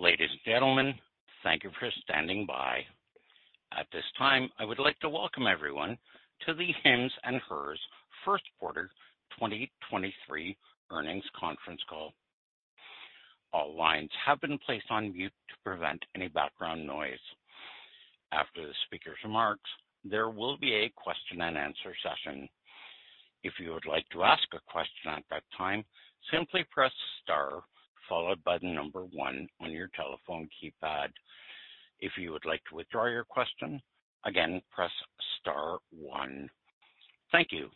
Ladies and gentlemen, thank you for standing by. At this time, I would like to welcome everyone to the Hims & Hers first quarter 2023 earnings conference call. All lines have been placed on mute to prevent any background noise. After the speaker's remarks, there will be a question and answer session. If you would like to ask a question at that time, simply press star followed by the number one on your telephone keypad. If you would like to withdraw your question, again, press star one. Thank you.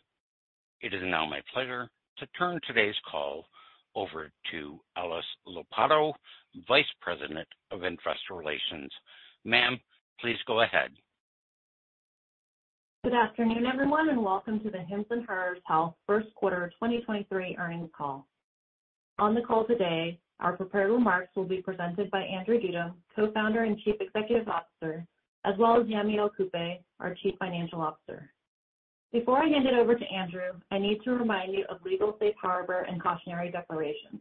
It is now my pleasure to turn today's call over to Alice Lopatto, Vice President of Investor Relations. Ma'am, please go ahead. Good afternoon, everyone, and welcome to the Hims & Hers Health first quarter 2023 earnings call. On the call today, our prepared remarks will be presented by Andrew Dudum, Co-founder and Chief Executive Officer, as well as Yemi Okupe, our Chief Financial Officer. Before I hand it over to Andrew, I need to remind you of legal safe harbor and cautionary declarations.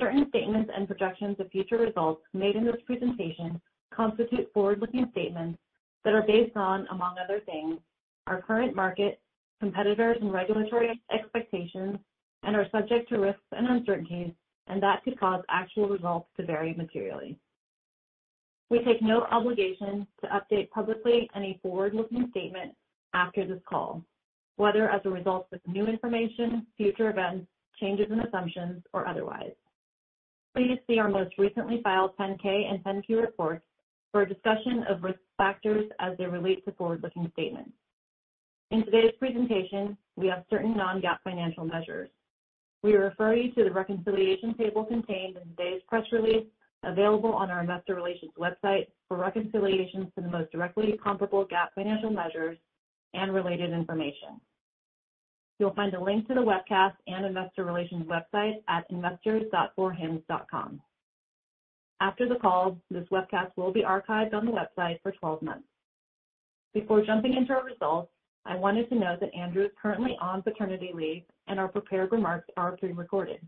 Certain statements and projections of future results made in this presentation constitute forward-looking statements that are based on, among other things, our current market, competitors, and regulatory expectations, and are subject to risks and uncertainties, and that could cause actual results to vary materially. We take no obligation to update publicly any forward-looking statement after this call, whether as a result of new information, future events, changes in assumptions, or otherwise. Please see our most recently filed 10-K and 10-Q reports for a discussion of risk factors as they relate to forward-looking statements. In today's presentation, we have certain non-GAAP financial measures. We refer you to the reconciliation table contained in today's press release, available on our investor relations website for reconciliations to the most directly comparable GAAP financial measures and related information. You'll find a link to the webcast and investor relations website at investors.forhims.com. After the call, this webcast will be archived on the website for 12 months. Before jumping into our results, I wanted to note that Andrew is currently on paternity leave and our prepared remarks are pre-recorded.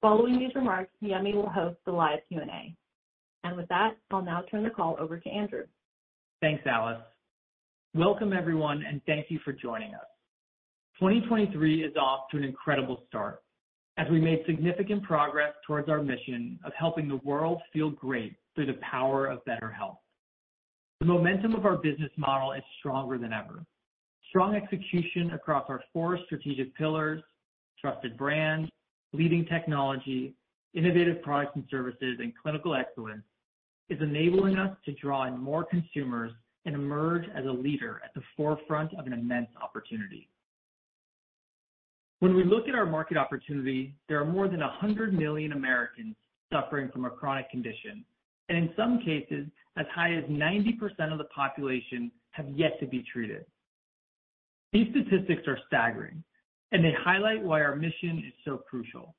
Following these remarks, Yemi will host the live Q&A. With that, I'll now turn the call over to Andrew. Thanks, Alice. Welcome, everyone, and thank you for joining us. 2023 is off to an incredible start as we made significant progress towards our mission of helping the world feel great through the power of better health. The momentum of our business model is stronger than ever. Strong execution across our four strategic pillars, trusted brand, leading technology, innovative products and services, and clinical excellence, is enabling us to draw in more consumers and emerge as a leader at the forefront of an immense opportunity. When we look at our market opportunity, there are more than 100 million Americans suffering from a chronic condition, and in some cases, as high as 90% of the population have yet to be treated. These statistics are staggering, and they highlight why our mission is so crucial.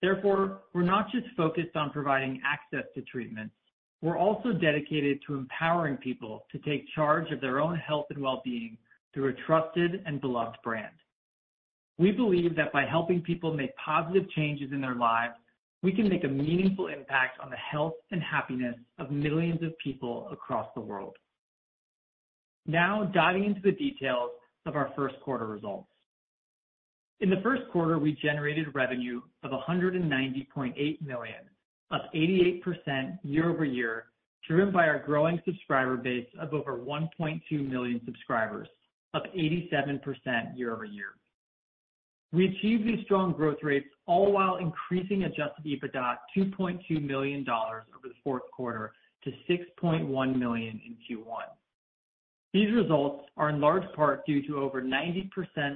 Therefore, we're not just focused on providing access to treatments, we're also dedicated to empowering people to take charge of their own health and well-being through a trusted and beloved brand. We believe that by helping people make positive changes in their lives, we can make a meaningful impact on the health and happiness of millions of people across the world. Now, diving into the details of our first quarter results. In the first quarter, we generated revenue of $190.8 million, up 88% year-over-year, driven by our growing subscriber base of over 1.2 million subscribers, up 87% year-over-year. We achieved these strong growth rates all while increasing adjusted EBITDA $2.2 million over the fourth quarter to 6.1 million in Q1. These results are in large part due to over 90%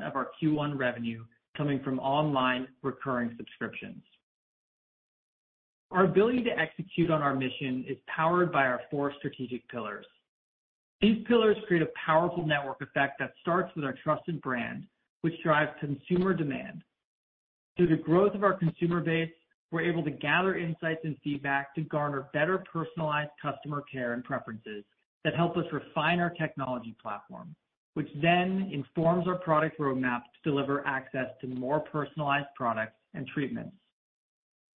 of our Q1 revenue coming from online recurring subscriptions. Our ability to execute on our mission is powered by our four strategic pillars. These pillars create a powerful network effect that starts with our trusted brand, which drives consumer demand. Through the growth of our consumer base, we're able to gather insights and feedback to garner better personalized customer care and preferences that help us refine our technology platform, which then informs our product roadmap to deliver access to more personalized products and treatments.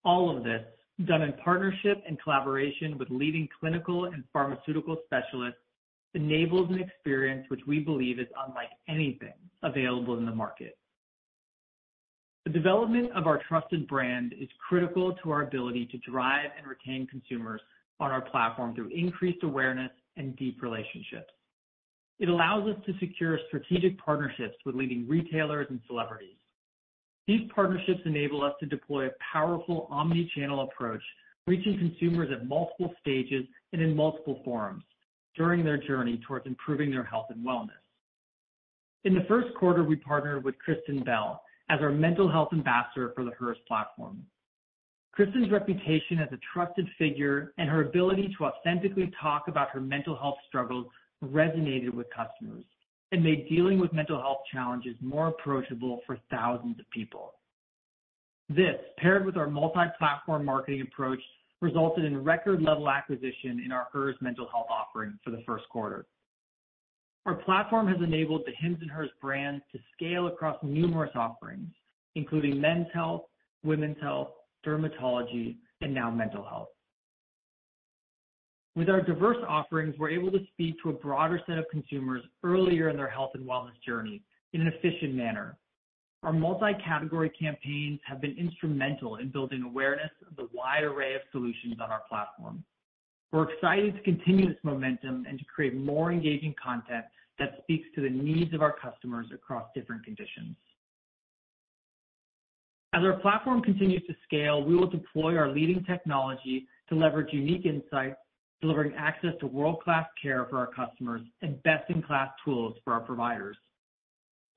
All of this done in partnership and collaboration with leading clinical and pharmaceutical specialists, enables an experience which we believe is unlike anything available in the market. The development of our trusted brand is critical to our ability to drive and retain consumers on our platform through increased awareness and deep relationships. It allows us to secure strategic partnerships with leading retailers and celebrities. These partnerships enable us to deploy a powerful omni-channel approach, reaching consumers at multiple stages and in multiple forums during their journey towards improving their health and wellness. In the first quarter, we partnered with Kristen Bell as our mental health ambassador for the Hers platform. Kristen's reputation as a trusted figure and her ability to authentically talk about her mental health struggles resonated with customers and made dealing with mental health challenges more approachable for thousands of people. This, paired with our multi-platform marketing approach, resulted in record level acquisition in our Hers mental health offering for the first quarter. Our platform has enabled the Hims & Hers brands to scale across numerous offerings, including men's health, women's health, dermatology, and now mental health. With our diverse offerings, we're able to speak to a broader set of consumers earlier in their health and wellness journey in an efficient manner. Our multi-category campaigns have been instrumental in building awareness of the wide array of solutions on our platform. We're excited to continue this momentum and to create more engaging content that speaks to the needs of our customers across different conditions. As our platform continues to scale, we will deploy our leading technology to leverage unique insights, delivering access to world-class care for our customers and best-in-class tools for our providers.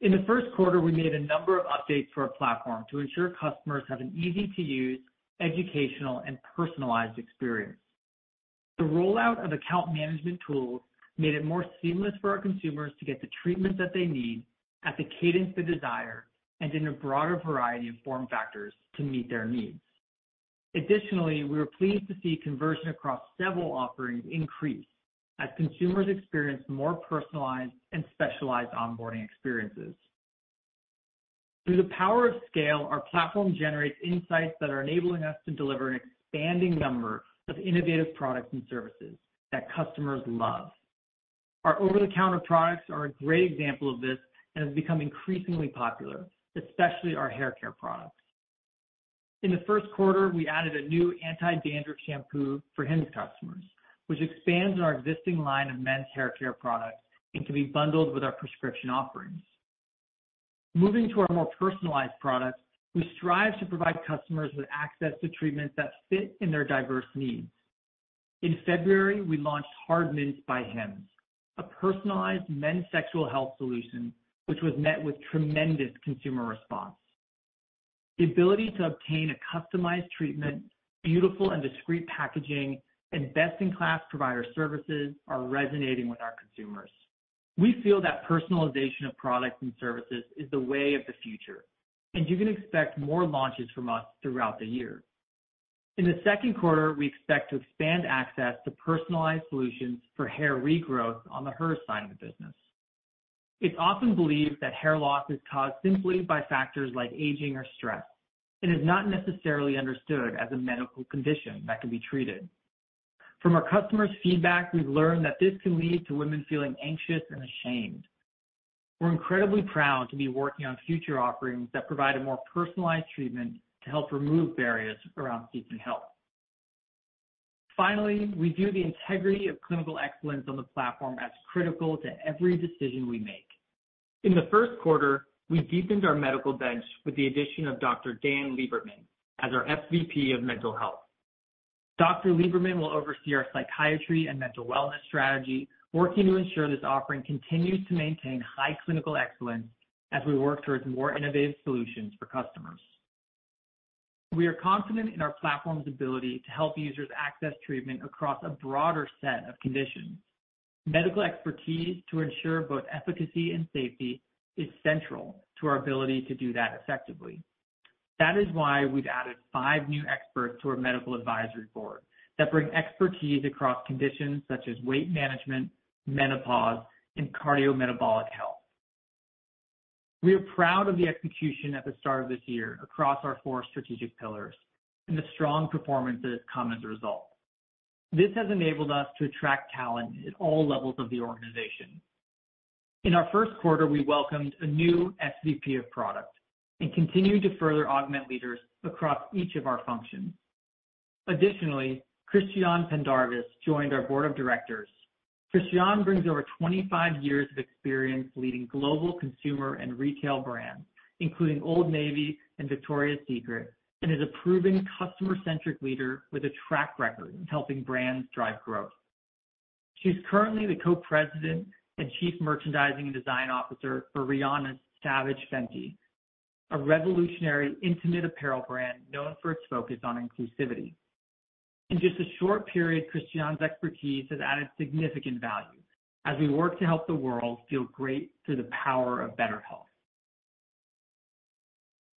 In the first quarter, we made a number of updates to our platform to ensure customers have an easy-to-use, educational, and personalized experience. The rollout of account management tools made it more seamless for our consumers to get the treatment that they need at the cadence they desire and in a broader variety of form factors to meet their needs. Additionally, we were pleased to see conversion across several offerings increase as consumers experience more personalized and specialized onboarding experiences. Through the power of scale, our platform generates insights that are enabling us to deliver an expanding number of innovative products and services that customers love. Our over-the-counter products are a great example of this and have become increasingly popular, especially our hair care products. In the first quarter, we added a new anti-dandruff shampoo for Hims customers, which expands our existing line of men's hair care products and can be bundled with our prescription offerings. Moving to our more personalized products, we strive to provide customers with access to treatments that fit in their diverse needs. In February, we launched Hard Mints by Hims, a personalized men's sexual health solution, which was met with tremendous consumer response. The ability to obtain a customized treatment, beautiful and discreet packaging, and best-in-class provider services are resonating with our consumers. We feel that personalization of products and services is the way of the future, and you can expect more launches from us throughout the year. In the second quarter, we expect to expand access to personalized solutions for hair regrowth on the Hers side of the business. It's often believed that hair loss is caused simply by factors like aging or stress and is not necessarily understood as a medical condition that can be treated. From our customers' feedback, we've learned that this can lead to women feeling anxious and ashamed. We're incredibly proud to be working on future offerings that provide a more personalized treatment to help remove barriers around seeking help. Finally, we view the integrity of clinical excellence on the platform as critical to every decision we make. In the first quarter, we deepened our medical bench with the addition of Dr. Dan Lieberman as our SVP of Mental Health. Dr. Lieberman will oversee our psychiatry and mental wellness strategy, working to ensure this offering continues to maintain high clinical excellence as we work towards more innovative solutions for customers. We are confident in our platform's ability to help users access treatment across a broader set of conditions. Medical expertise to ensure both efficacy and safety is central to our ability to do that effectively. That is why we've added five new experts to our medical advisory board that bring expertise across conditions such as weight management, menopause, and cardiometabolic health. We are proud of the execution at the start of this year across our four strategic pillars, and the strong performance that has come as a result. This has enabled us to attract talent at all levels of the organization. In our first quarter, we welcomed a new SVP of product and continued to further augment leaders across each of our functions. Additionally, Christiane Pendarvis joined our board of directors. Christiane brings over 25 years of experience leading global consumer and retail brands, including Old Navy and Victoria's Secret, and is a proven customer-centric leader with a track record in helping brands drive growth. She's currently the Co-President and Chief Merchandising and Design Officer for Rihanna's Savage Fenty, a revolutionary intimate apparel brand known for its focus on inclusivity. In just a short period, Christiane's expertise has added significant value as we work to help the world feel great through the power of better health.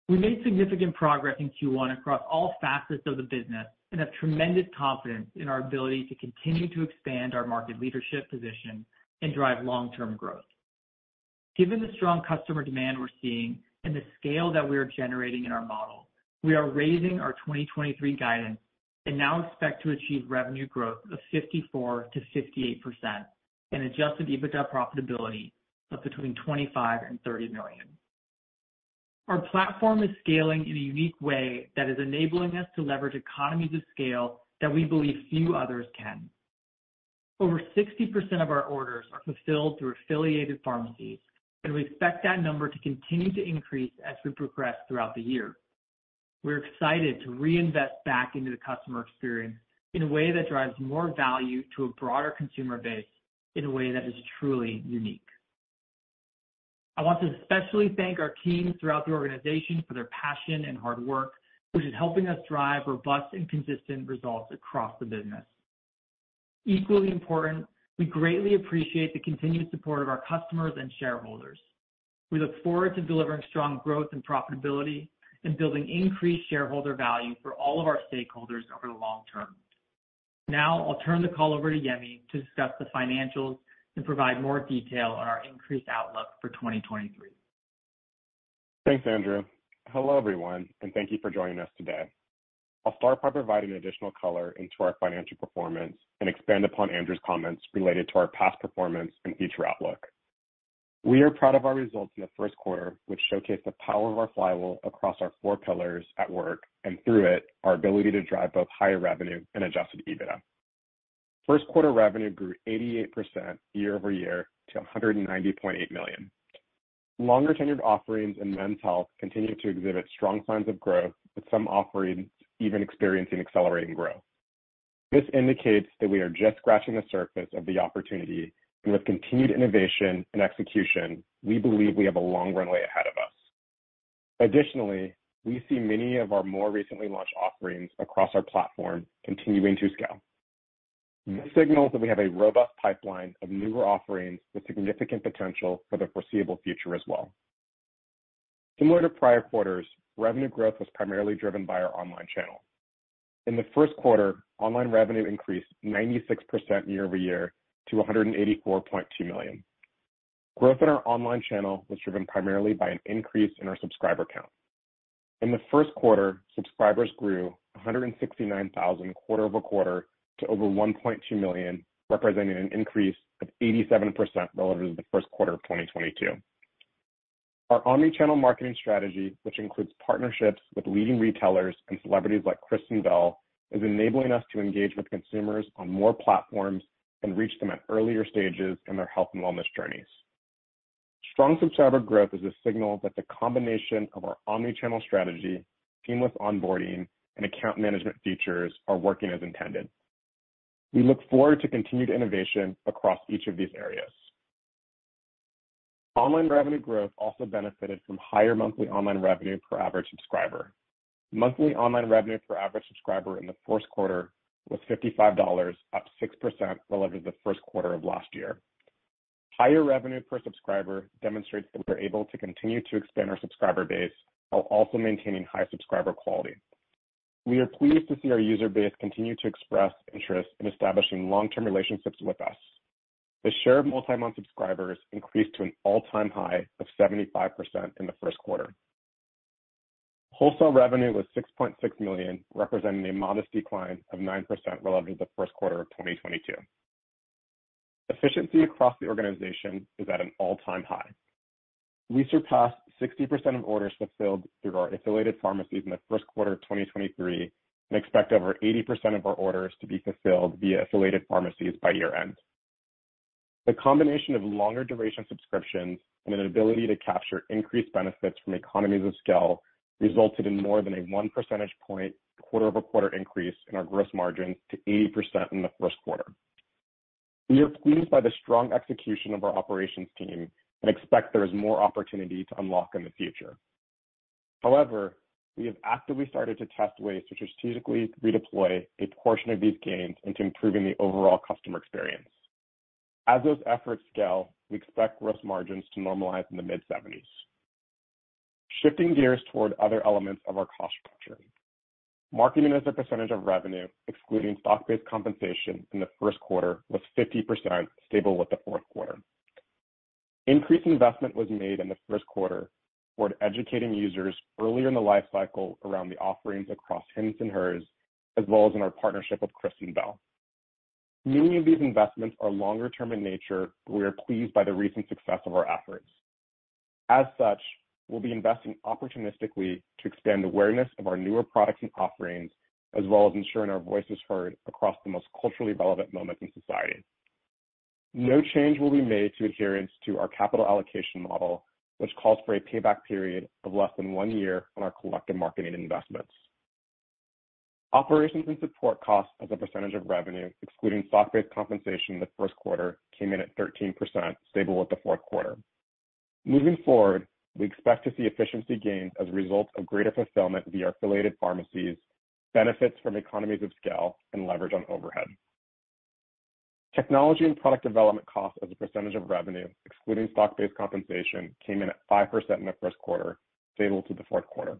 We made significant progress in Q1 across all facets of the business and have tremendous confidence in our ability to continue to expand our market leadership position and drive long-term growth. Given the strong customer demand we're seeing and the scale that we are generating in our model, we are raising our 2023 guidance and now expect to achieve revenue growth of 54%-58% and adjusted EBITDA profitability of between $25 million and $30 million. Our platform is scaling in a unique way that is enabling us to leverage economies of scale that we believe few others can. Over 60% of our orders are fulfilled through affiliated pharmacies, and we expect that number to continue to increase as we progress throughout the year. We're excited to reinvest back into the customer experience in a way that drives more value to a broader consumer base in a way that is truly unique. I want to especially thank our teams throughout the organization for their passion and hard work, which is helping us drive robust and consistent results across the business. Equally important, we greatly appreciate the continued support of our customers and shareholders. We look forward to delivering strong growth and profitability and building increased shareholder value for all of our stakeholders over the long term. Now I'll turn the call over to Yemi to discuss the financials and provide more detail on our increased outlook for 2023. Thanks, Andrew. Hello, everyone, and thank you for joining us today. I'll start by providing additional color into our financial performance and expand upon Andrew's comments related to our past performance and future outlook. We are proud of our results in the first quarter, which showcase the power of our flywheel across our four pillars at work, and through it, our ability to drive both higher revenue and adjusted EBITDA. First quarter revenue grew 88% year-over-year to 190.8 million. Longer tenured offerings in men's health continue to exhibit strong signs of growth, with some offerings even experiencing accelerating growth. This indicates that we are just scratching the surface of the opportunity, and with continued innovation and execution, we believe we have a long runway ahead of us. Additionally, we see many of our more recently launched offerings across our platform continuing to scale. This signals that we have a robust pipeline of newer offerings with significant potential for the foreseeable future as well. Similar to prior quarters, revenue growth was primarily driven by our online channel. In the first quarter, online revenue increased 96% year-over-year to 184.2 million. Growth in our online channel was driven primarily by an increase in our subscriber count. In the first quarter, subscribers grew 169,000 quarter-over-quarter to over 1.2 million, representing an increase of 87% relative to the first quarter of 2022. Our omni-channel marketing strategy, which includes partnerships with leading retailers and celebrities like Kristen Bell, is enabling us to engage with consumers on more platforms and reach them at earlier stages in their health and wellness journeys. Strong subscriber growth is a signal that the combination of our omni-channel strategy, seamless onboarding, and account management features are working as intended. We look forward to continued innovation across each of these areas. Online revenue growth also benefited from higher monthly online revenue per average subscriber. Monthly online revenue per average subscriber in the first quarter was $55, up 6% relative to the first quarter of last year. Higher revenue per subscriber demonstrates that we're able to continue to expand our subscriber base while also maintaining high subscriber quality. We are pleased to see our user base continue to express interest in establishing long-term relationships with us. The share of multi-month subscribers increased to an all-time high of 75% in the first quarter. Wholesale revenue was 6.6 million, representing a modest decline of 9% relative to the first quarter of 2022. Efficiency across the organization is at an all-time high. We surpassed 60% of orders fulfilled through our affiliated pharmacies in the first quarter of 2023 and expect over 80% of our orders to be fulfilled via affiliated pharmacies by year-end. The combination of longer duration subscriptions and an ability to capture increased benefits from economies of scale resulted in more than a 1 percentage point quarter-over-quarter increase in our gross margins to 80% in the first quarter. We are pleased by the strong execution of our operations team and expect there is more opportunity to unlock in the future. However, we have actively started to test ways to strategically redeploy a portion of these gains into improving the overall customer experience. As those efforts scale, we expect gross margins to normalize in the mid-70s. Shifting gears toward other elements of our cost structure. Marketing as a percentage of revenue, excluding stock-based compensation in the first quarter, was 50%, stable with the fourth quarter. Increased investment was made in the first quarter toward educating users earlier in the life cycle around the offerings across Hims & Hers, as well as in our partnership with Kristen Bell. Many of these investments are longer term in nature, but we are pleased by the recent success of our efforts. As such, we'll be investing opportunistically to expand awareness of our newer products and offerings, as well as ensuring our voice is heard across the most culturally relevant moments in society. No change will be made to adherence to our capital allocation model, which calls for a payback period of less than one year on our collective marketing investments. Operations and support costs as a percentage of revenue, excluding stock-based compensation in the first quarter, came in at 13%, stable with the fourth quarter. Moving forward, we expect to see efficiency gains as a result of greater fulfillment via affiliated pharmacies, benefits from economies of scale, and leverage on overhead. Technology and product development costs as a percentage of revenue, excluding stock-based compensation, came in at 5% in the first quarter, stable to the fourth quarter.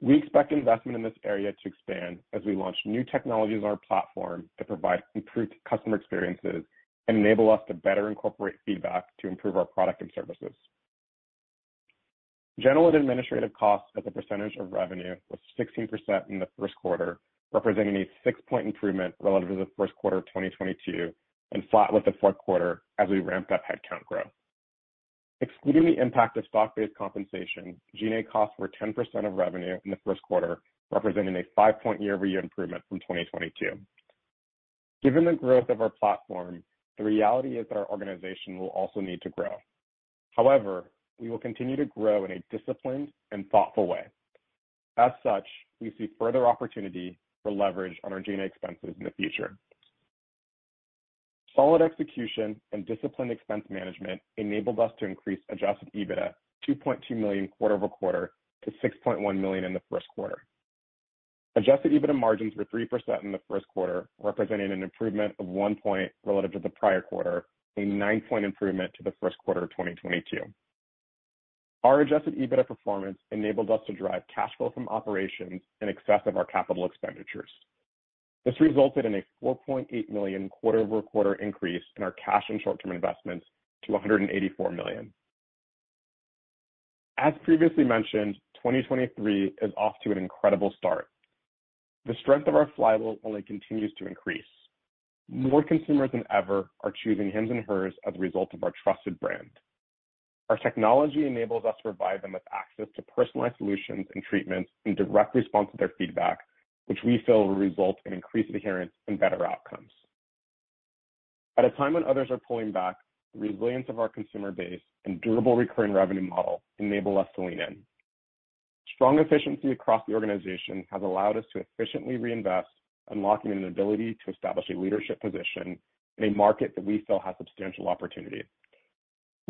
We expect investment in this area to expand as we launch new technologies on our platform that provide improved customer experiences and enable us to better incorporate feedback to improve our product and services. General and administrative costs as a percentage of revenue was 16% in the first quarter, representing a 6-point improvement relative to the first quarter of 2022 and flat with the fourth quarter as we ramped up headcount growth. Excluding the impact of stock-based compensation, G&A costs were 10% of revenue in the first quarter, representing a 5-point year-over-year improvement from 2022. Given the growth of our platform, the reality is that our organization will also need to grow. However, we will continue to grow in a disciplined and thoughtful way. As such, we see further opportunity for leverage on our G&A expenses in the future. Solid execution and disciplined expense management enabled us to increase adjusted EBITDA 2.2 million quarter-over-quarter to 6.1 million in the first quarter. Adjusted EBITDA margins were 3% in the first quarter, representing an improvement of 1 point relative to the prior quarter, a 9-point improvement to the first quarter of 2022. Our adjusted EBITDA performance enabled us to drive cash flow from operations in excess of our capital expenditures. This resulted in a 4.8 million quarter-over-quarter increase in our cash and short-term investments to 184 million. As previously mentioned, 2023 is off to an incredible start. The strength of our flywheel only continues to increase. More consumers than ever are choosing Hims & Hers as a result of our trusted brand. Our technology enables us to provide them with access to personalized solutions and treatments in direct response to their feedback, which we feel will result in increased adherence and better outcomes. At a time when others are pulling back, the resilience of our consumer base and durable recurring revenue model enable us to lean in. Strong efficiency across the organization has allowed us to efficiently reinvest, unlocking an ability to establish a leadership position in a market that we feel has substantial opportunity.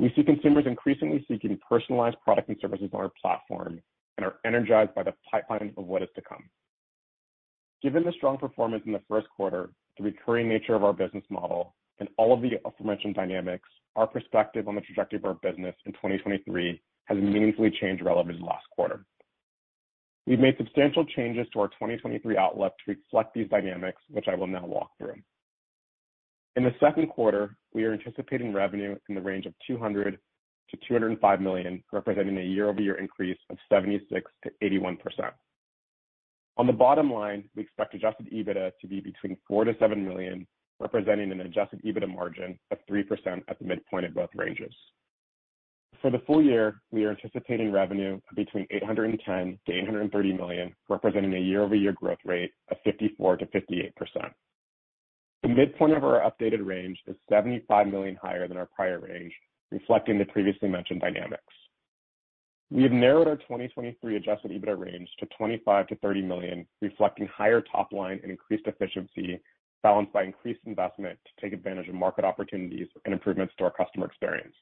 We see consumers increasingly seeking personalized products and services on our platform and are energized by the pipeline of what is to come. Given the strong performance in the first quarter, the recurring nature of our business model, and all of the aforementioned dynamics, our perspective on the trajectory of our business in 2023 has meaningfully changed relative to last quarter. We've made substantial changes to our 2023 outlook to reflect these dynamics, which I will now walk through. In the second quarter, we are anticipating revenue in the range of 200 to 205 million, representing a year-over-year increase of 76%-81%. On the bottom line, we expect adjusted EBITDA to be between $4 million-$7 million, representing an adjusted EBITDA margin of 3% at the midpoint of both ranges. For the full year, we are anticipating revenue of between $810 million-$830 million, representing a year-over-year growth rate of 54%-58%. Midpoint of our updated range is 75 million higher than our prior range, reflecting the previously mentioned dynamics. We have narrowed our 2023 adjusted EBITDA range to $25 million-$30 million, reflecting higher top line and increased efficiency, balanced by increased investment to take advantage of market opportunities and improvements to our customer experience.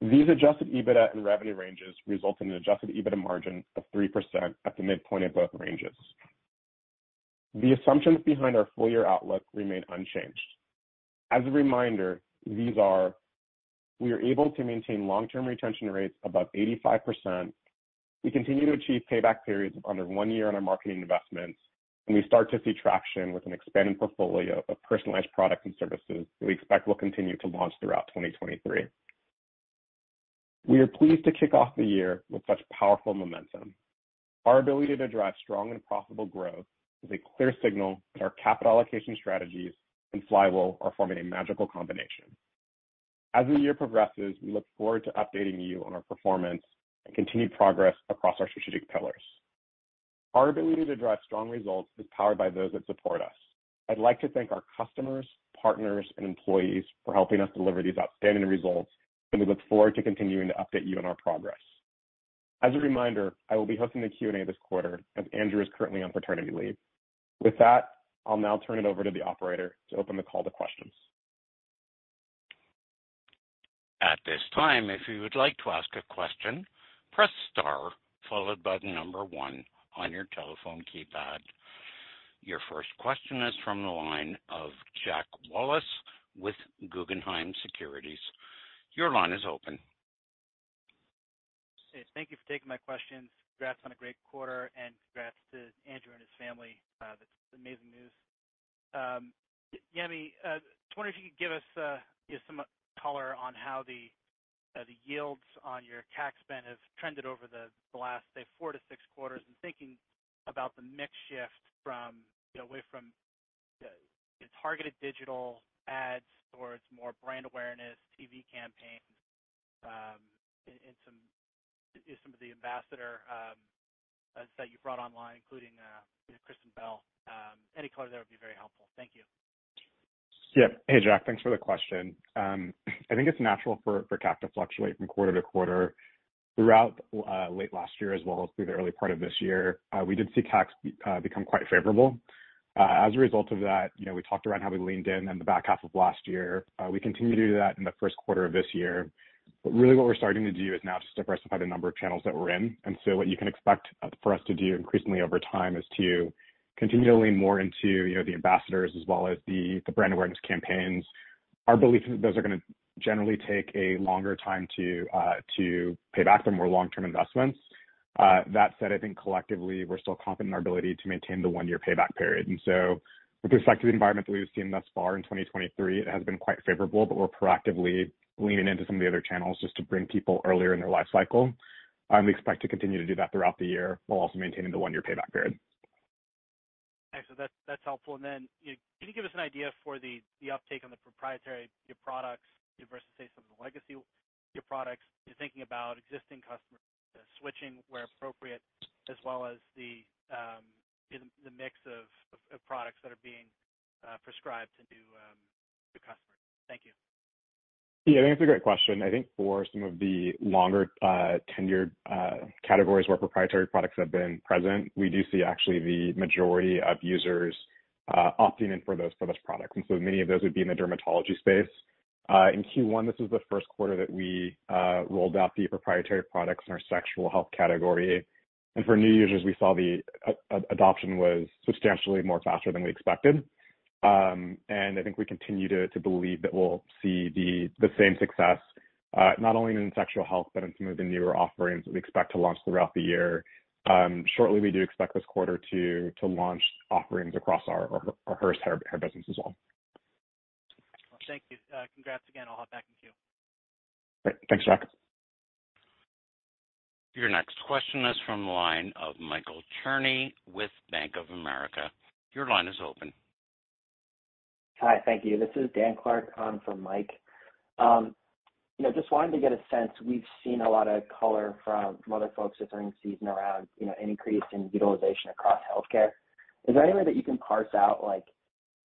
These adjusted EBITDA and revenue ranges result in an adjusted EBITDA margin of 3% at the midpoint of both ranges. The assumptions behind our full year outlook remain unchanged. As a reminder, these are: we are able to maintain long-term retention rates above 85%. We continue to achieve payback periods of under one year on our marketing investments, and we start to see traction with an expanded portfolio of personalized products and services that we expect will continue to launch throughout 2023. We are pleased to kick off the year with such powerful momentum. Our ability to drive strong and profitable growth is a clear signal that our capital allocation strategies and flywheel are forming a magical combination. As the year progresses, we look forward to updating you on our performance and continued progress across our strategic pillars. Our ability to drive strong results is powered by those that support us. I'd like to thank our customers, partners, and employees for helping us deliver these outstanding results, and we look forward to continuing to update you on our progress. As a reminder, I will be hosting the Q&A this quarter as Andrew is currently on paternity leave. With that, I'll now turn it over to the operator to open the call to questions. At this time, if you would like to ask a question, press star followed by the number one on your telephone keypad. Your first question is from the line of Jack Wallace with Guggenheim Securities. Your line is open. Hey, thank you for taking my questions. Congrats on a great quarter, and congrats to Andrew and his family. Uh, that's amazing news. Um, Yemi, uh, I was wondering if you could give us uh, some color on how the yields on your CAC spend have trended over the last, say, four to six quarters, and thinking about the mix shift away from targeted digital ads towards more brand awareness, TV campaigns, um, and some of the ambassador um, uh, that you brought online, including uh, Kristen Bell. Um, any color there would be very helpful. Thank you. Yeah. Hey, Jack, thanks for the question. Um, I think it's natural for CAC to fluctuate from quarter to quarter. Throughout uh, late last year, as well as through the early part of this year, we did see CACs become quite favorable. As a result of that, you know, we talked around how we leaned in in the back half of last year. We continued to do that in the first quarter of this year. Really what we're starting to do is now just diversify the number of channels that we're in. And so what you can expect uh, for us to do increasingly over time is to continue to lean more into, you know, the ambassadors as well as the brand awareness campaigns. Our belief is those are gonna generally take a longer time to uh, pay back. They're more long-term investments. Uh, that said, I think collectively, we're still confident in our ability to maintain the one-year payback period. And so with respect to the environment that we've seen thus far in 2023, it has been quite favorable, but we're proactively leaning into some of the other channels just to bring people earlier in their life cycle. We expect to continue to do that throughout the year, while also maintaining the one-year payback period. Excellent. That's helpful. And then, can you give us an idea for the the uptake on the proprietary products versus, say, some of the legacy products? You're thinking about existing customers switching where appropriate, as well as the um the mix of products that are being prescribed to new um new customers. Thank you. Yeah, I think it's a great question. I think for some of the longer uh tenured uh categories where proprietary products have been present, we do see actually the majority of users opting in for those for those products. And so many of those would be in the dermatology space. In Q1, this is the first quarter that we rolled out the proprietary products in our sexual health category. And for new users, we saw the adoption was substantially more faster than we expected. Um, I think we continue to believe that we'll see the same success uh, not only in sexual health, but in some of the newer offerings that we expect to launch throughout the year. Um, shortly, we do expect this quarter to launch offerings across our Hers hair business as well. Thank you. Uh, congrats again. I'll hop back in queue. Great. Thanks, Jack. Your next question is from the line of Michael Cherny with Bank of America. Your line is open. Hi. Thank you. This is Dan Clark on for Mike. Um, you know, just wanted to get a sense. We've seen a lot of color from other folks this earnings season around, you know, an increase in utilization across healthcare. Is there any way that you can parse out, like,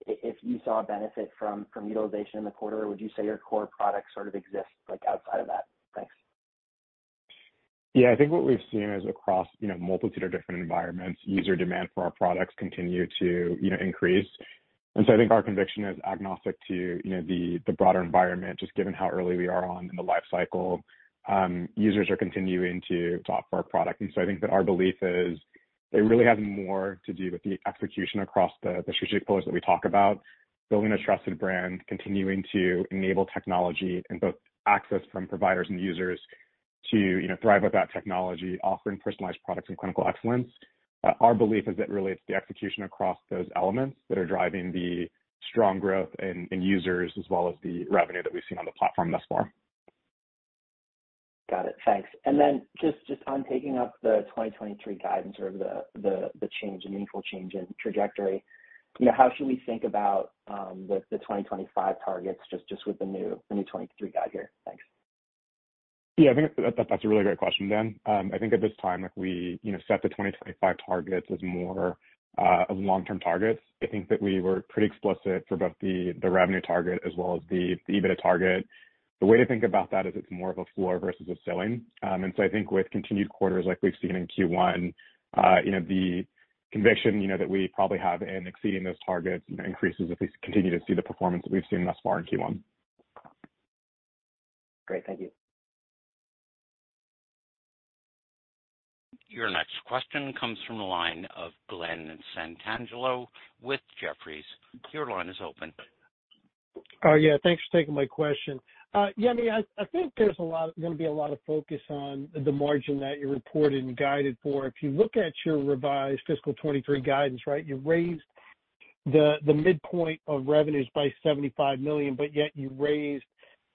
if you saw a benefit from from utilization in the quarter, would you say your core products sort of exist, like, outside of that? Thanks. Yeah. I think what we've seen is across, you know, multitude of different environments, user demand for our products continue to, you know, increase. I think our conviction is agnostic to, you know, the the broader environment, just given how early we are on in the life cycle, um, users are continuing to opt for our product. And so I think that our belief is it really has more to do with the execution across the strategic pillars that we talk about, building a trusted brand, continuing to enable technology and both access from providers and users to, you know, thrive with that technology, offering personalized products and clinical excellence. Our belief is that really it's the execution across those elements that are driving the strong growth in users as well as the revenue that we've seen on the platform thus far. Got it. Thanks. And then just on taking up the 2023 guidance or the change, the meaningful change in trajectory, you know, how should we think about um, the 2025 targets just with the new 2023 guide here? Thanks. Yeah, I think that's a really great question, Dan. Um, I think at this time, like we, you know, set the 2025 targets as more uh, of long-term targets, I think that we were pretty explicit for both the revenue target as well as the the EBITDA target. The way to think about that is it's more of a floor versus a ceiling. Um and so I think with continued quarters like we've seen in Q1, uh, you know, the conviction, you know, that we probably have in exceeding those targets, you know, increases if we continue to see the performance that we've seen thus far in Q1. Great. Thank you. Your next question comes from the line of Glen Santangelo with Jefferies. Your line is open. Oh yeah, thanks for taking my question. Uh, Yemi, I think there's a lot gonna be a lot of focus on the margin that you reported and guided for. If you look at your revised fiscal 2023 guidance, right, you raised the the midpoint of revenues by 75 million, but yet you raised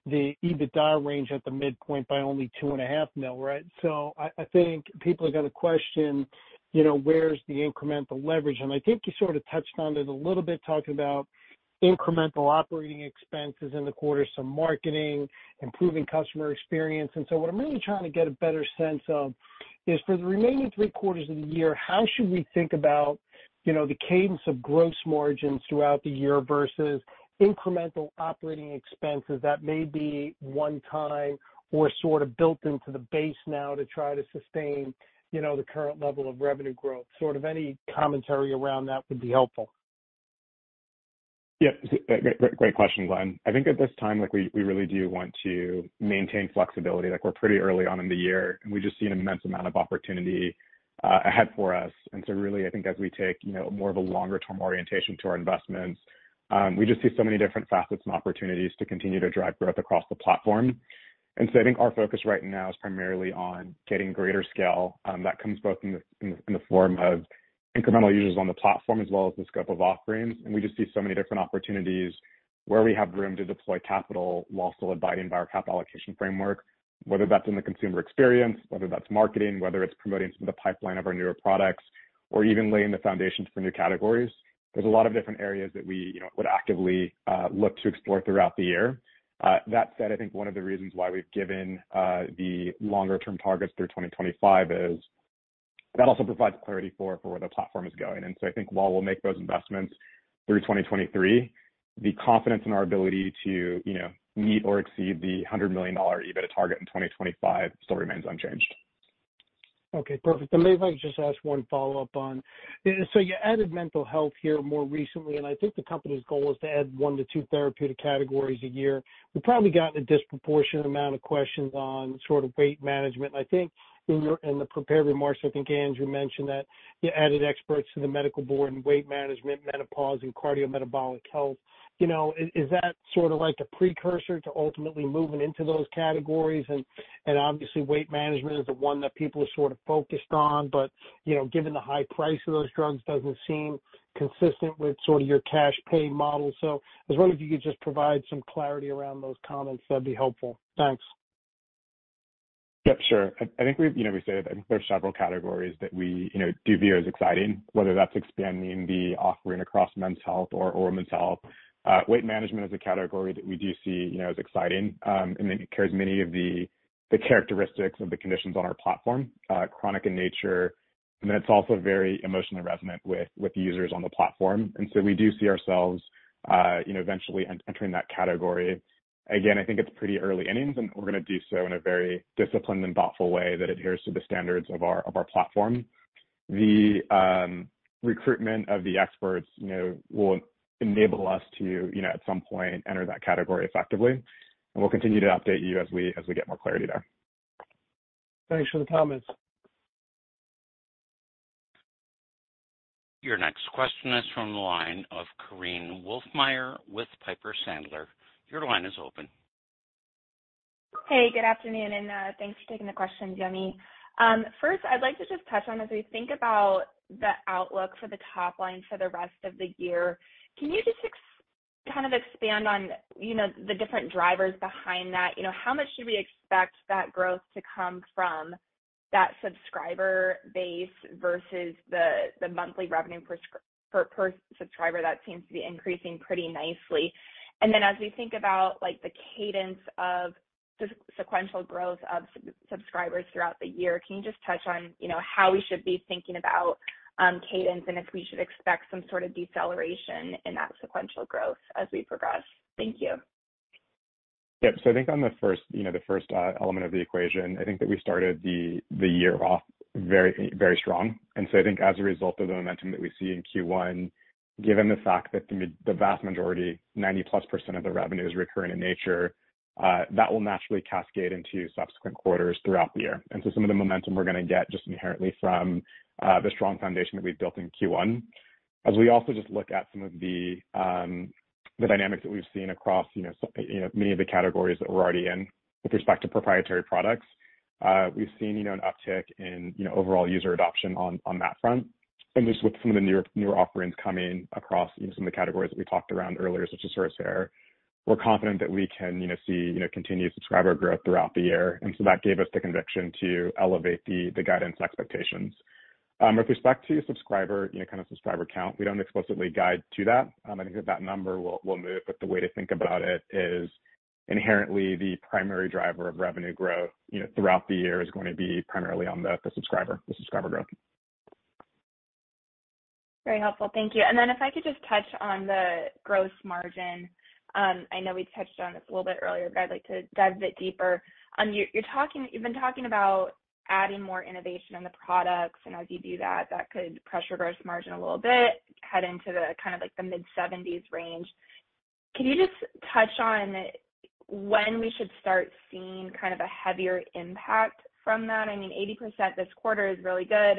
the EBITDA range at the midpoint by only $2.5 million, right? So I think people are gonna question, you know, where's the incremental leverage? And I think you sort of touched on it a little bit, talking about incremental operating expenses in the quarter, some marketing, improving customer experience. And so what I'm really trying to get a better sense of is for the remaining three quarters of the year, how should we think about, you know, the cadence of gross margins throughout the year versus incremental operating expenses that may be one time or sort of built into the base now to try to sustain, you know, the current level of revenue growth? Sort of any commentary around that would be helpful. Yeah. Great question, Glen. I think at this time, like, we really do want to maintain flexibility. Like, we're pretty early on in the year, and we just see an immense amount of opportunity uh, ahead for us. And so really, I think as we take, you know, more of a longer-term orientation to our investments, Um, we just see so many different facets and opportunities to continue to drive growth across the platform. And so I think our focus right now is primarily on getting greater scale, um, that comes both in the form of incremental users on the platform as well as the scope of offerings. And we just see so many different opportunities where we have room to deploy capital while still abiding by our capital allocation framework, whether that's in the consumer experience, whether that's marketing, whether it's promoting some of the pipeline of our newer products, or even laying the foundations for new categories. There's a lot of different areas that we, you know, would actively uh, look to explore throughout the year. Uh, that said, I think one of the reasons why we've given uh, the longer term targets through 2025 is that also provides clarity for where the platform is going. And so I think while we'll make those investments through 2023, the confidence in our ability to, you know, meet or exceed the $100 million EBITDA target in 2025 still remains unchanged. Okay, perfect. Maybe if I could just ask one follow-up on. So you added mental health here more recently, and I think the company's goal is to add one to two therapeutic categories a year. We've probably gotten a disproportionate amount of questions on sort of weight management. I think in the prepared remarks, I think Andrew mentioned that you added experts to the medical board in weight management, menopause, and cardiometabolic health. You know, is that sort of like a precursor to ultimately moving into those categories? And obviously, weight management is the one that people are sort of focused on, but, you know, given the high price of those drugs, doesn't seem consistent with sort of your cash pay model. So I was wondering if you could just provide some clarity around those comments, that'd be helpful. Thanks. Yep, sure. I think we've, you know, we said I think there are several categories that we, you know, do view as exciting, whether that's expanding the offering across men's health or women's health. Uh, weight management is a category that we do see, you know, as exciting, um, and it carries many of the characteristics of the conditions on our platform, uh, chronic in nature, and then it's also very emotionally resonant with users on the platform. And so we do see ourselves, uh, you know, eventually entering that category. Again, I think it's pretty early innings, and we're gonna do so in a very disciplined and thoughtful way that adheres to the standards of our of our platform. The um, recruitment of the experts, you know, will enable us to, you know, at some point enter that category effectively, and we'll continue to update you as we, as we get more clarity there. Thanks for the comments. Your next question is from the line of Korinne Wolfmeyer with Piper Sandler. Your line is open. Hey, good afternoon, and uh, thanks for taking the questions, Yemi. Um, first, I'd like to just touch on, as we think about the outlook for the top line for the rest of the year, can you just kind of expand on, you know, the different drivers behind that? You know, how much should we expect that growth to come from that subscriber base versus the monthly revenue per subscriber that seems to be increasing pretty nicely? And then as we think about, like, the cadence of the sequential growth of subscribers throughout the year, can you just touch on, you know, how we should be thinking about um, cadence and if we should expect some sort of deceleration in that sequential growth as we progress? Thank you. Yep. So I think on the first, you know, the first uh, element of the equation, I think that we started the the year off very, very strong. And so I think as a result of the momentum that we see in Q1, given the fact that the vast majority, 90%+ of the revenue is recurring in nature, uh, that will naturally cascade into subsequent quarters throughout the year. And so some of the momentum we're gonna get just inherently from uh, the strong foundation that we've built in Q1. As we also just look at some of the um the dynamics that we've seen across, you know, many of the categories that we're already in with respect to proprietary products, uh, we've seen, you know, an uptick in, you know, overall user adoption on on that front. And just with some of the newer offerings coming across, you know, some of the categories that we talked around earlier, such as Hair, we're confident that we can, you know, see, you know, continued subscriber growth throughout the year. And so that gave us the conviction to elevate the the guidance expectations. Um, with respect to subscriber, you know, kind of subscriber count, we don't explicitly guide to that. Um, I think that that number will will move, but the way to think about it is inherently the primary driver of revenue growth, you know, throughout the year is going to be primarily on the the subscriber, the subscriber growth. Very helpful. Thank you. And then if I could just touch on the gross margin. I know we touched on this a little bit earlier, but I'd like to dive a bit deeper. Um, You've been talking about adding more innovation in the products, and as you do that that could pressure gross margin a little bit, head into the kind of like the mid-70s range. Can you just touch on when we should start seeing kind of a heavier impact from that? I mean, 80% this quarter is really good.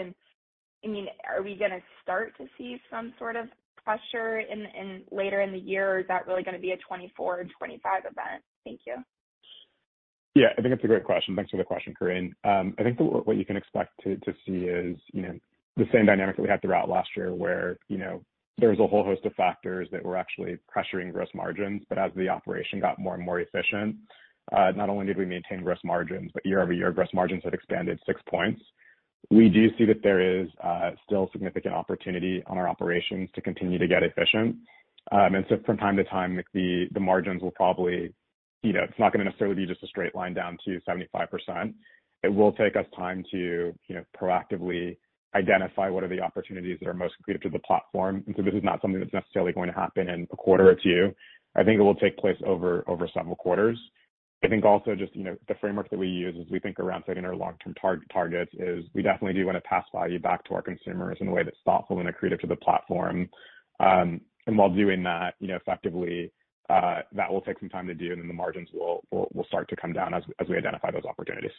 I mean, are we gonna start to see some sort of pressure in later in the year, or is that really gonna be a 2024 and 2025 event? Thank you. Yeah, I think it's a great question. Thanks for the question, Korinne. Um, I think what you can expect to see is, you know, the same dynamic that we had throughout last year where, you know, there was a whole host of factors that were actually pressuring gross margins. But as the operation got more and more efficient, uh, not only did we maintain gross margins, but year-over-year gross margins have expanded 6 points. We do see that there is still significant opportunity on our operations to continue to get efficient. Um and so from time to time, the the margins will probably, you know, it's not gonna necessarily be just a straight line down to 75%. It will take us time to, you know, proactively identify what are the opportunities that are most accretive to the platform. And so this is not something that's necessarily going to happen in a quarter or two. I think it will take place over over several quarters. I think also just, you know, the framework that we use as we think around setting our long-term targets is we definitely do wanna pass value back to our consumers in a way that's thoughtful and accretive to the platform. Um and while doing that, you know, effectively, that will take some time to do, and then the margins will will start to come down as we identify those opportunities.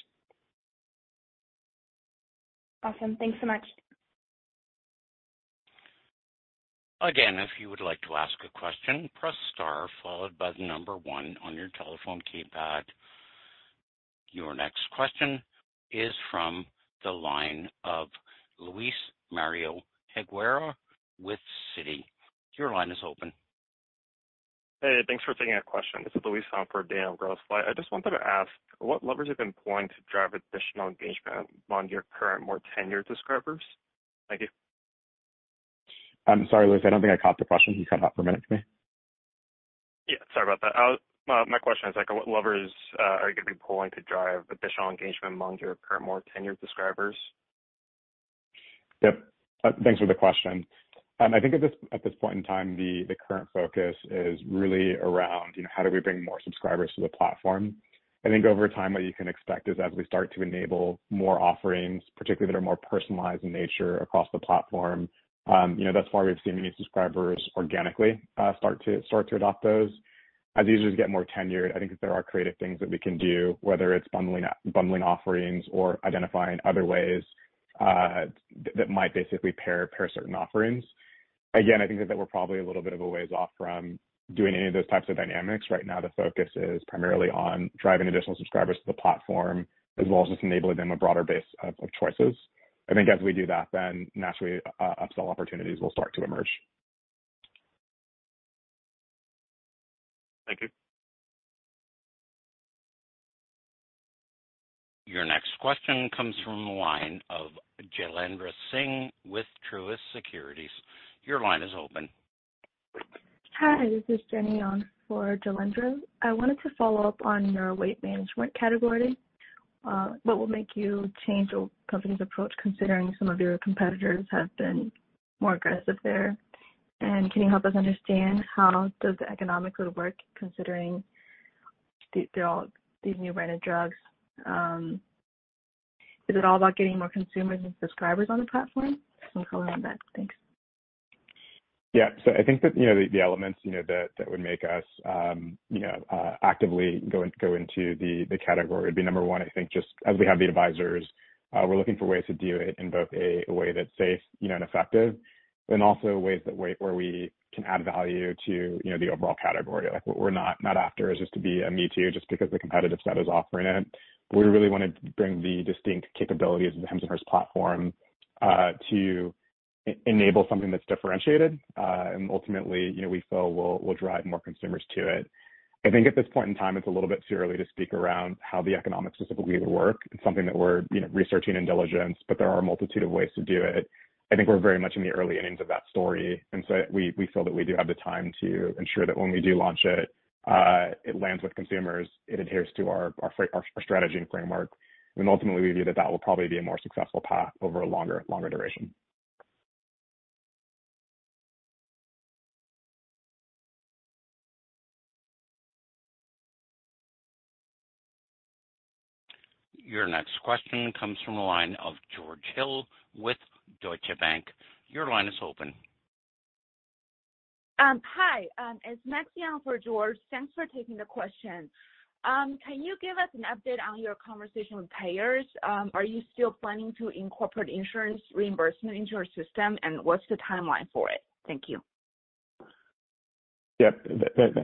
Awesome. Thanks so much. Again, if you would like to ask a question, press star followed by the number one on your telephone keypad. Your next question is from the line of Luis Mario Higuera with Citi. Your line is open. Hey, thanks for taking a question. This is Luis on for Daniel Grosslight. I just wanted to ask, what levers have been pulling to drive additional engagement among your current, more tenured subscribers? Thank you. I'm sorry, Luis, I don't think I caught the question. You cut out for a minute for me? Yeah, sorry about that. My question is, like, what levers uh, are you gonna be pulling to drive additional engagement among your current, more tenured subscribers? Yep. Uh, thanks for the question. Um, I think at this at this point in time, the the current focus is really around, you know, how do we bring more subscribers to the platform? I think over time, what you can expect is as we start to enable more offerings, particularly that are more personalized in nature across the platform, you know, thus far we've seen many subscribers organically uh start to adopt those. As users get more tenured, I think there are creative things that we can do, whether it's bundling bundling offerings or identifying other ways that might basically pair pair certain offerings. Again, I think that we're probably a little bit of a ways off from doing any of those types of dynamics. Right now, the focus is primarily on driving additional subscribers to the platform, as well as just enabling them a broader base of choices. I think as we do that, then naturally, uh, upsell opportunities will start to emerge. Thank you. Your next question comes from the line of Jailendra Singh with Truist Securities. Your line is open. Hi, this is Jenny on for Jailendra. I wanted to follow up on your weight management category. Uh, what will make you change your company's approach, considering some of your competitors have been more aggressive there? And can you help us understand how does the economics would work considering they're all these new branded drugs? Um, is it all about getting more consumers and subscribers on the platform? Some color on that. Thanks. Yeah. So I think that, you know, the elements, you know, that would make us, um, you know, uh, actively go into the category would be, number one, I think just as we have the advisors, uh, we're looking for ways to do it in both a way that's safe, you know, and effective, and also ways that where we can add value to, you know, the overall category. Like, what we're not not after is just to be a me too, just because the competitive set is offering it. We really wanna bring the distinct capabilities of the Hims & Hers platform uh, to enable something that's differentiated, uh, and ultimately, you know, we feel will drive more consumers to it. I think at this point in time, it's a little bit too early to speak around how the economics specifically would work. It's something that we're, you know, researching in diligence, but there are a multitude of ways to do it. I think we're very much in the early innings of that story, and so we feel that we do have the time to ensure that when we do launch it uh, it lands with consumers, it adheres to our strategy and framework. And ultimately, we view that that will probably be a more successful path over a longer duration. Your next question comes from the line of George Hill with Deutsche Bank. Your line is open. Um, hi, um, it's Maxine for George. Thanks for taking the question. Um, can you give us an update on your conversation with payers? Are you still planning to incorporate insurance reimbursement into your system, and what's the timeline for it? Thank you. Yep.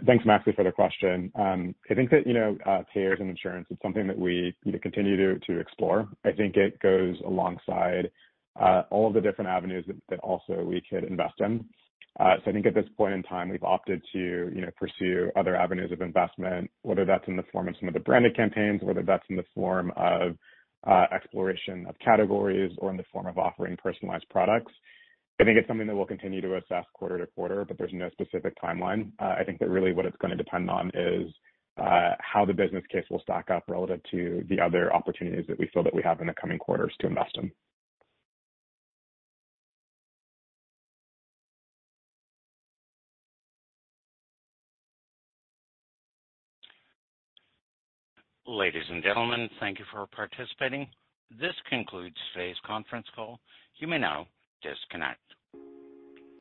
Thanks, Maxine, for the question. Um, I think that, you know, uh, payers and insurance, it's something that we need to continue to explore. I think it goes alongside uh, all of the different avenues that also we could invest in. Uh so I think at this point in time, we've opted to, you know, pursue other avenues of investment, whether that's in the form of some of the branded campaigns, whether that's in the form of uh, exploration of categories or in the form of offering personalized products. I think it's something that we'll continue to assess quarter to quarter, but there's no specific timeline. Uh, I think that really what it's gonna depend on is uh, how the business case will stack up relative to the other opportunities that we feel that we have in the coming quarters to invest in. Ladies and gentlemen, thank you for participating. This concludes today's conference call. You may now disconnect.